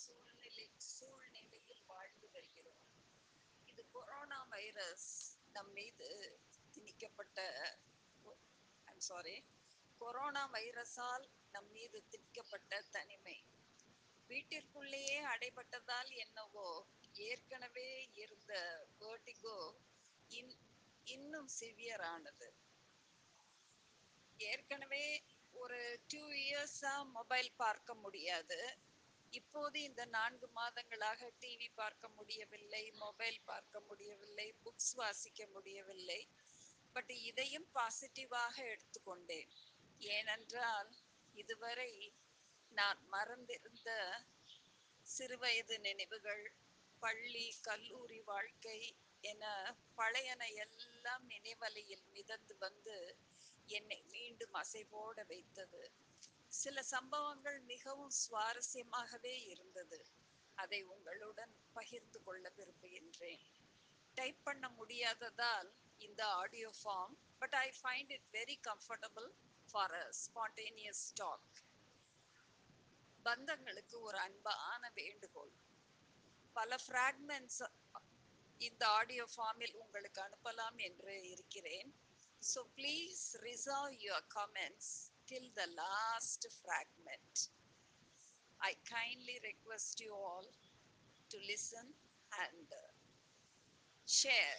சூழ்நிலை சூழ்நிலையில் வாழ்ந்து வருகிறோம் இது கொரோனா வைரஸ் நம் மீது திணிக்கப்பட்ட சாரி கொரோனா வைரஸால் நம் மீது திணிக்கப்பட்ட தனிமை. வீட்டிற்குள்ளேயே அடைபட்டதால் என்னவோ ஏற்கனவே இருந்த வேர்டிகோ இன்னும் சிவியர் ஆனது ஏற்கனவே ஒரு டூ இயர்ஸா மொபைல் பார்க்க முடியாது. இப்போது இந்த நான்கு மாதங்களாக டிவி பார்க்க முடியவில்லை மொபைல் பார்க்க முடியவில்லை புக்ஸ் வாசிக்க முடியவில்லை. பட் இதையும் பாசிட்டிவாக எடுத்துக்கொண்டேன். ஏனென்றால் இதுவரை நான் மறந்திருந்த சிறுவயது நினைவுகள் பள்ளி கல்லூரி வாழ்க்கை என பழையன எல்லாம் நினைவலையில் மிதந்து வந்து என்னை மீண்டும் அசைபோட வைத்தது. சில சம்பவங்கள் மிகவும் சுவாரஸ்யமாகவே இருந்தது. அதை உங்களுடன் பகிர்ந்து கொள்ள விரும்புகின்றேன். டைப் பண்ண முடியாததால் இந்த audio form but I find it very comfortable for a spontaneous talk. பந்தங்களுக்கு ஒரு அன்பான வேண்டுகோள். பல ஃப்ராக்மெண்ட்ஸ் இந்த ஆடியோ ஃபார்மில் உங்களுக்கு அனுப்பலாம் என்று இருக்கிறேன். So please reserve your comments till the last fragment. I kindly request you all to listen and uh, share